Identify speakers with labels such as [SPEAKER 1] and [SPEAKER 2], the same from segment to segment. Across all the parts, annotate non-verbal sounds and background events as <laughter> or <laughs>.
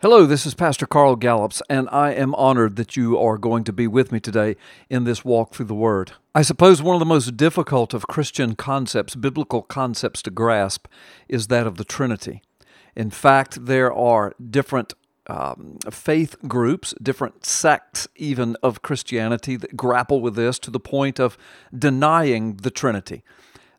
[SPEAKER 1] Hello, this is Pastor Carl Gallups, and I am honored that you are going to be with me today in this walk through the Word. I suppose one of the most difficult of Christian concepts, biblical concepts to grasp, is that of the Trinity. In fact, there are different um, faith groups, different sects even of Christianity that grapple with this to the point of denying the Trinity.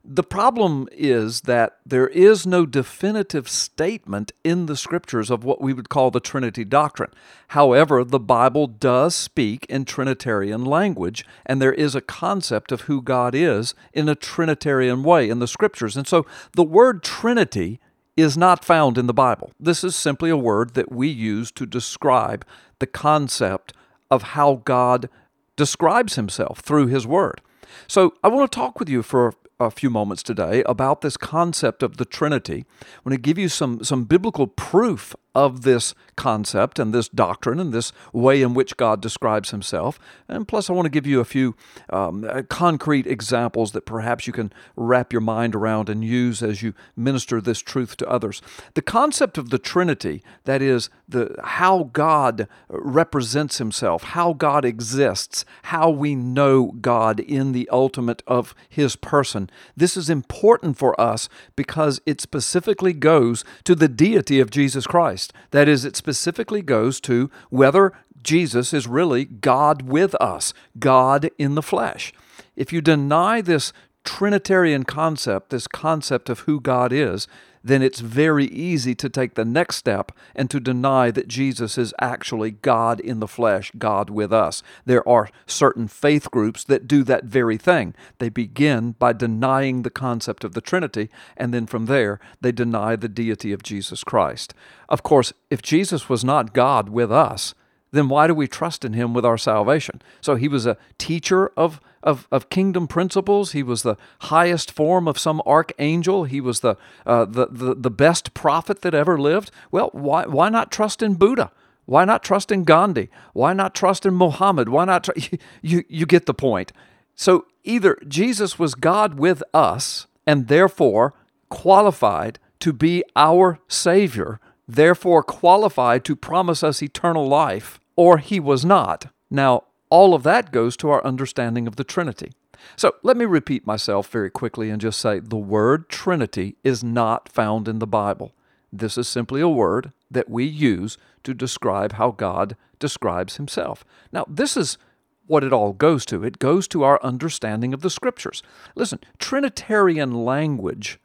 [SPEAKER 1] The problem is that there is no definitive statement in the scriptures of what we would call the Trinity doctrine. However, the Bible does speak in Trinitarian language, and there is a concept of who God is in a Trinitarian way in the scriptures. And so the word Trinity is not found in the Bible. This is simply a word that we use to describe the concept of how God describes himself through his word. So I want to talk with you for a few moments today about this concept of the Trinity. I'm going to give you some, some biblical proof of this concept and this doctrine and this way in which God describes himself. And plus, I want to give you a few um, uh, concrete examples that perhaps you can wrap your mind around and use as you minister this truth to others. The concept of the Trinity, that is, the, how God represents himself, how God exists, how we know God in the ultimate of his person, this is important for us because it specifically goes to the deity of Jesus Christ. Christ. That is, it specifically goes to whether Jesus is really God with us, God in the flesh. If you deny this Trinitarian concept, this concept of who God is, then it's very easy to take the next step and to deny that Jesus is actually God in the flesh, God with us. There are certain faith groups that do that very thing. They begin by denying the concept of the Trinity, and then from there, they deny the deity of Jesus Christ. Of course, if Jesus was not God with us, then why do we trust in him with our salvation? So he was a teacher of, of, of kingdom principles. He was the highest form of some archangel. He was the, uh, the, the, the best prophet that ever lived. Well, why, why not trust in Buddha? Why not trust in Gandhi? Why not trust in Muhammad? Why not? Tr- <laughs> you, you get the point. So either Jesus was God with us and therefore qualified to be our Savior, therefore qualified to promise us eternal life, or he was not. Now, all of that goes to our understanding of the Trinity. So let me repeat myself very quickly and just say the word Trinity is not found in the Bible. This is simply a word that we use to describe how God describes himself. Now, this is what it all goes to. It goes to our understanding of the Scriptures. Listen, Trinitarian language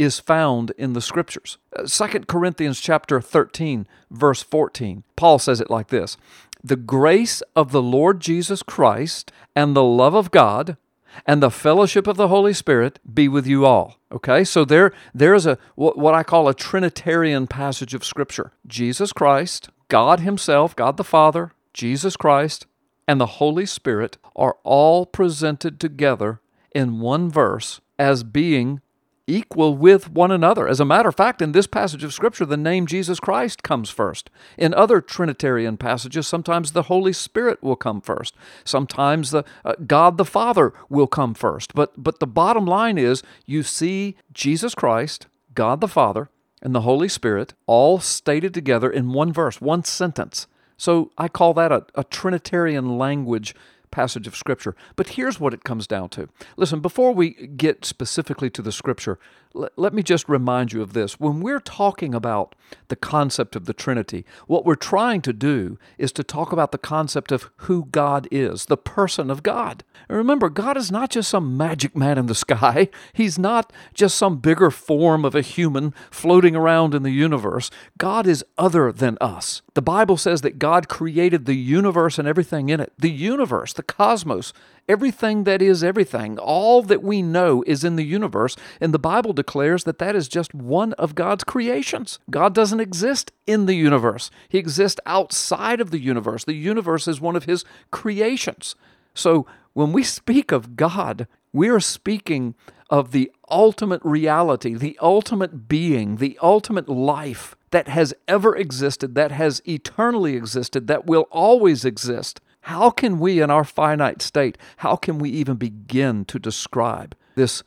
[SPEAKER 1] is found in the scriptures. 2 uh, Corinthians chapter 13 verse 14. Paul says it like this: "The grace of the Lord Jesus Christ and the love of God and the fellowship of the Holy Spirit be with you all." Okay? So there there is a what I call a trinitarian passage of scripture. Jesus Christ, God himself, God the Father, Jesus Christ, and the Holy Spirit are all presented together in one verse as being equal with one another. As a matter of fact, in this passage of Scripture, the name Jesus Christ comes first. In other Trinitarian passages, sometimes the Holy Spirit will come first. Sometimes the uh, God the Father will come first. But but the bottom line is, you see Jesus Christ, God the Father, and the Holy Spirit all stated together in one verse, one sentence. So I call that a, a Trinitarian language passage of Scripture. But here's what it comes down to. Listen, before we get specifically to the Scripture, let, let me just remind you of this. When we're talking about the concept of the Trinity, what we're trying to do is to talk about the concept of who God is, the person of God. And remember, God is not just some magic man in the <laughs> sky, He's not just some bigger form of a human floating around in the universe. God is other than us. The Bible says that God created the universe and everything in it. The universe, the cosmos, everything that is everything, all that we know is in the universe, and the Bible declares that that is just one of God's creations. God doesn't exist in the universe, He exists outside of the universe. The universe is one of His creations. So when we speak of God, we are speaking of the ultimate reality, the ultimate being, the ultimate life that has ever existed, that has eternally existed, that will always exist. How can we, in our finite state, how can we even begin to describe this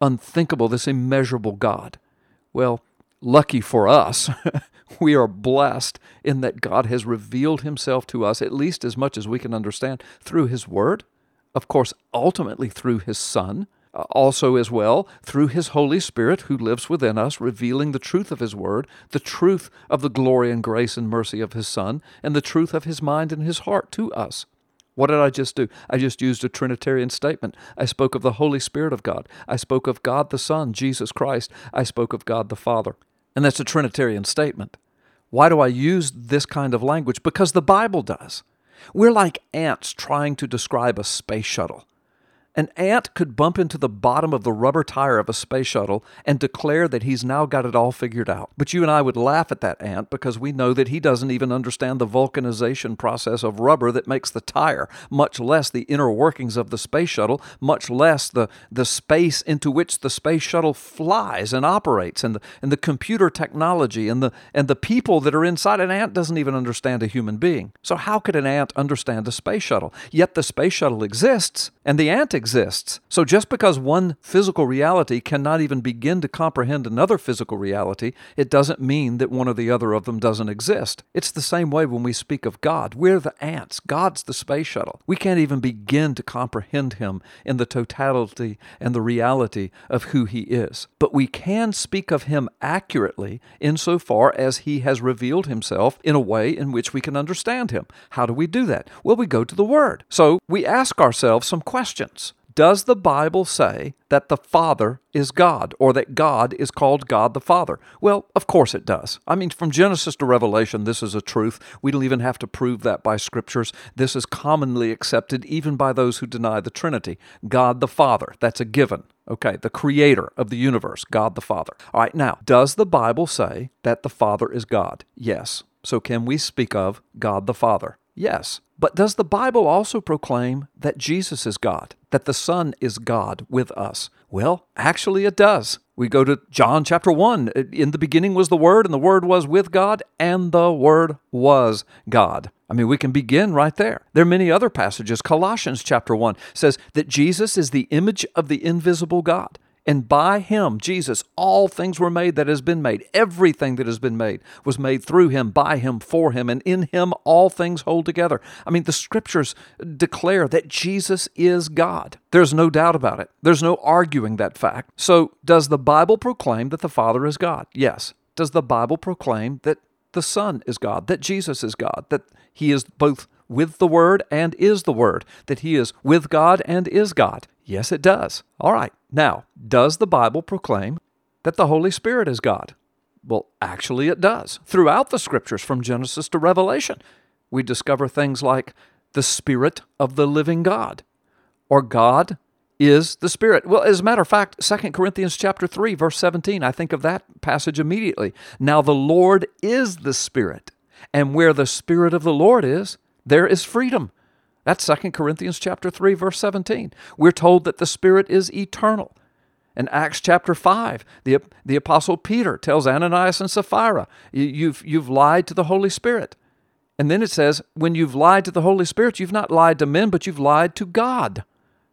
[SPEAKER 1] unthinkable, this immeasurable God? Well, lucky for us, <laughs> we are blessed in that God has revealed himself to us, at least as much as we can understand, through his word, of course, ultimately through his Son, also as well through his Holy Spirit who lives within us, revealing the truth of his word, the truth of the glory and grace and mercy of his Son, and the truth of his mind and his heart to us. What did I just do? I just used a Trinitarian statement. I spoke of the Holy Spirit of God. I spoke of God the Son, Jesus Christ. I spoke of God the Father. And that's a Trinitarian statement. Why do I use this kind of language? Because the Bible does. We're like ants trying to describe a space shuttle. An ant could bump into the bottom of the rubber tire of a space shuttle and declare that he's now got it all figured out. But you and I would laugh at that ant because we know that he doesn't even understand the vulcanization process of rubber that makes the tire, much less the inner workings of the space shuttle, much less the, the space into which the space shuttle flies and operates, and the, and the computer technology and the, and the people that are inside. An ant doesn't even understand a human being. So, how could an ant understand a space shuttle? Yet the space shuttle exists and the ant exists. So just because one physical reality cannot even begin to comprehend another physical reality, it doesn't mean that one or the other of them doesn't exist. It's the same way when we speak of God. We're the ants, God's the space shuttle. We can't even begin to comprehend Him in the totality and the reality of who He is. But we can speak of Him accurately insofar as He has revealed Himself in a way in which we can understand Him. How do we do that? Well, we go to the Word. So we ask ourselves some questions. Does the Bible say that the Father is God or that God is called God the Father? Well, of course it does. I mean, from Genesis to Revelation, this is a truth. We don't even have to prove that by scriptures. This is commonly accepted even by those who deny the Trinity. God the Father, that's a given. Okay, the creator of the universe, God the Father. All right, now, does the Bible say that the Father is God? Yes. So can we speak of God the Father? Yes. But does the Bible also proclaim that Jesus is God, that the Son is God with us? Well, actually, it does. We go to John chapter 1. In the beginning was the Word, and the Word was with God, and the Word was God. I mean, we can begin right there. There are many other passages. Colossians chapter 1 says that Jesus is the image of the invisible God. And by him, Jesus, all things were made that has been made. Everything that has been made was made through him, by him, for him, and in him all things hold together. I mean, the scriptures declare that Jesus is God. There's no doubt about it. There's no arguing that fact. So, does the Bible proclaim that the Father is God? Yes. Does the Bible proclaim that the Son is God, that Jesus is God, that he is both with the Word and is the Word, that he is with God and is God? Yes, it does. All right. Now, does the Bible proclaim that the Holy Spirit is God? Well, actually, it does. Throughout the scriptures, from Genesis to Revelation, we discover things like the Spirit of the living God, or God is the Spirit. Well, as a matter of fact, 2 Corinthians chapter 3, verse 17, I think of that passage immediately. Now the Lord is the Spirit, and where the Spirit of the Lord is, there is freedom. That's 2 Corinthians chapter 3 verse 17. We're told that the spirit is eternal. In Acts chapter 5, the, the apostle Peter tells Ananias and Sapphira, you've, you've lied to the Holy Spirit. And then it says, when you've lied to the Holy Spirit, you've not lied to men, but you've lied to God.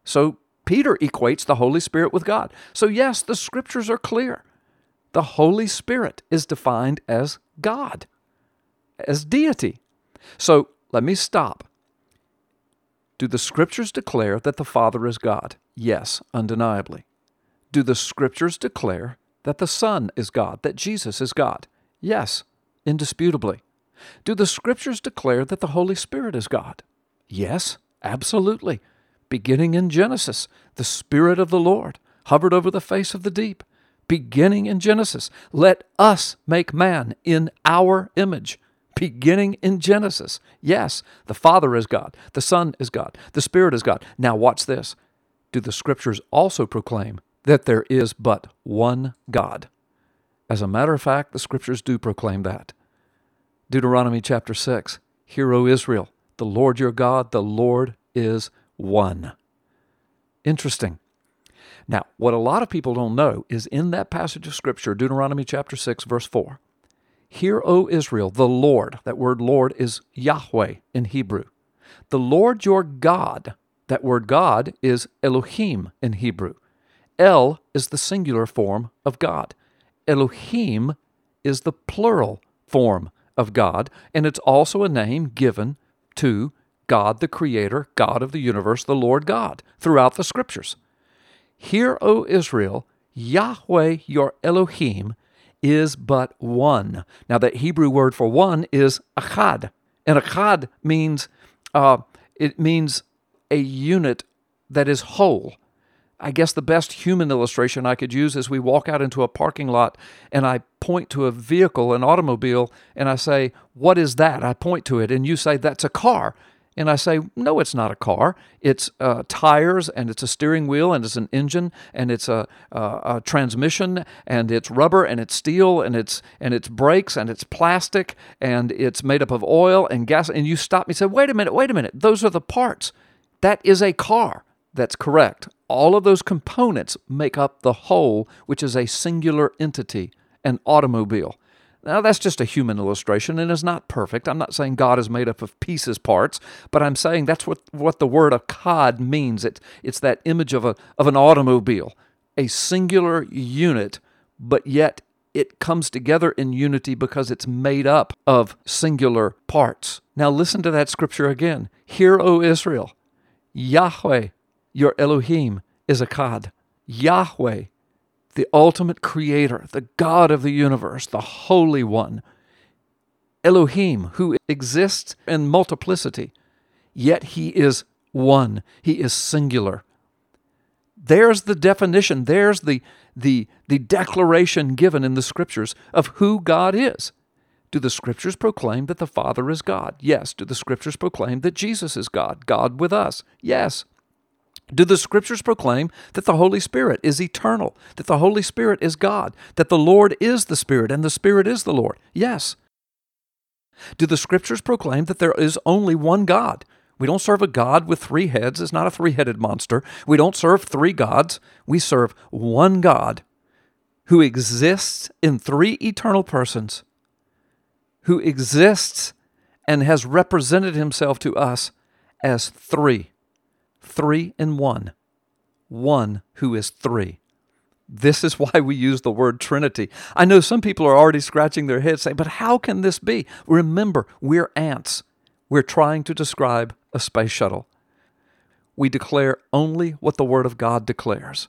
[SPEAKER 1] So Peter equates the Holy Spirit with God. So, yes, the scriptures are clear. The Holy Spirit is defined as God, as deity. So let me stop. Do the scriptures declare that the Father is God? Yes, undeniably. Do the scriptures declare that the Son is God, that Jesus is God? Yes, indisputably. Do the scriptures declare that the Holy Spirit is God? Yes, absolutely. Beginning in Genesis, the Spirit of the Lord hovered over the face of the deep. Beginning in Genesis, let us make man in our image beginning in Genesis. Yes, the Father is God, the Son is God, the Spirit is God. Now, watch this. Do the Scriptures also proclaim that there is but one God? As a matter of fact, the Scriptures do proclaim that. Deuteronomy chapter 6 Hear, O Israel, the Lord your God, the Lord is one. Interesting. Now, what a lot of people don't know is in that passage of Scripture, Deuteronomy chapter 6, verse 4, Hear, O Israel, the Lord. That word Lord is Yahweh in Hebrew. The Lord your God. That word God is Elohim in Hebrew. El is the singular form of God. Elohim is the plural form of God, and it's also a name given to God the Creator, God of the universe, the Lord God, throughout the Scriptures. Hear, O Israel, Yahweh your Elohim is but one. Now, that Hebrew word for one is achad, and achad means uh, it means a unit that is whole. I guess the best human illustration I could use is we walk out into a parking lot and I point to a vehicle, an automobile, and I say, What is that? I point to it, and you say, That's a car. And I say, no, it's not a car. It's uh, tires and it's a steering wheel and it's an engine and it's a, a, a, transmission and it's rubber and it's steel and it's and it's brakes and it's plastic and it's made up of oil and gas. And you stop me and say, wait a minute, wait a minute. Those are the parts. That is a car. That's correct. All of those components make up the whole, which is a singular entity, an automobile. Now, that's just a human illustration and is not perfect. I'm not saying God is made up of pieces, parts, but I'm saying that's what, what the word achad means. It, it's that image of, a, of an automobile, a singular unit, but yet it comes together in unity because it's made up of singular parts. Now, listen to that scripture again. Hear, O Israel, Yahweh, your Elohim, is achad. Yahweh the ultimate creator, the God of the universe, the Holy One, Elohim, who exists in multiplicity, yet he is one, he is singular. There's the definition, there's the, the, the declaration given in the scriptures of who God is. Do the scriptures proclaim that the Father is God? Yes. Do the scriptures proclaim that Jesus is God, God with us? Yes. Do the scriptures proclaim that the Holy Spirit is eternal, that the Holy Spirit is God, that the Lord is the Spirit and the Spirit is the Lord? Yes. Do the scriptures proclaim that there is only one God? We don't serve a God with three heads. It's not a three headed monster. We don't serve three gods. We serve one God who exists in three eternal persons, who exists and has represented himself to us as three three in one, one who is three. This is <laughs> why we use the word Trinity. I know some people are already scratching their heads saying, but how can this be? Remember, we're ants. We're trying to describe a space shuttle. We declare only what the Word of God declares.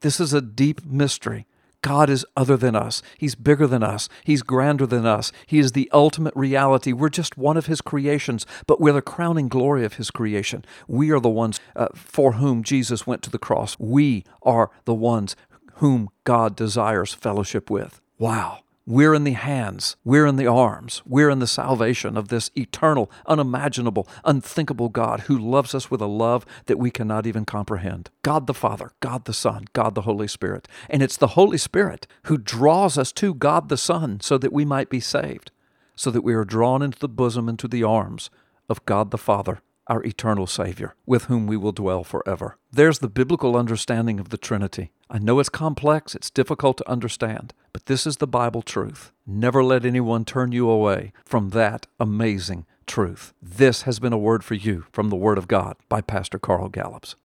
[SPEAKER 1] This is a deep mystery God is other than us. He's bigger than us. He's grander than us. He is the ultimate reality. We're just one of His creations, but we're the crowning glory of His creation. We are the ones uh, for whom Jesus went to the cross. We are the ones whom God desires fellowship with. Wow. We're in the hands, we're in the arms, we're in the salvation of this eternal, unimaginable, unthinkable God who loves us with a love that we cannot even comprehend. God the Father, God the Son, God the Holy Spirit. And it's the Holy Spirit who draws us to God the Son so that we might be saved, so that we are drawn into the bosom, into the arms of God the Father our eternal Savior, with whom we will dwell forever. There's the biblical understanding of the Trinity. I know it's complex, it's difficult to understand, but this is the Bible truth. Never let anyone turn you away from that amazing truth. This has been a word for you from the Word of God by Pastor Carl Gallups.